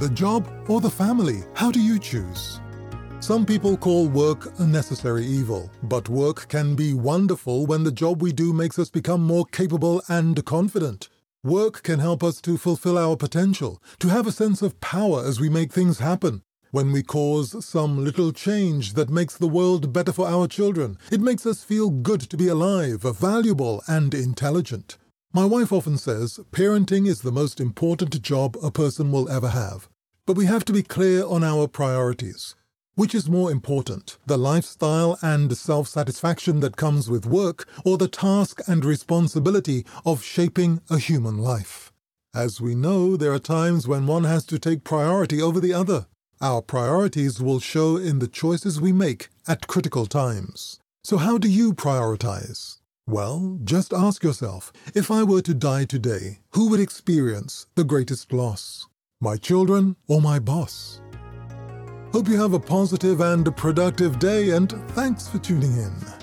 The job or the family? How do you choose? Some people call work a necessary evil, but work can be wonderful when the job we do makes us become more capable and confident. Work can help us to fulfill our potential, to have a sense of power as we make things happen. When we cause some little change that makes the world better for our children, it makes us feel good to be alive, valuable, and intelligent. My wife often says parenting is the most important job a person will ever have. But we have to be clear on our priorities. Which is more important, the lifestyle and self satisfaction that comes with work, or the task and responsibility of shaping a human life? As we know, there are times when one has to take priority over the other. Our priorities will show in the choices we make at critical times. So, how do you prioritize? Well, just ask yourself if I were to die today, who would experience the greatest loss? My children or my boss? Hope you have a positive and productive day, and thanks for tuning in.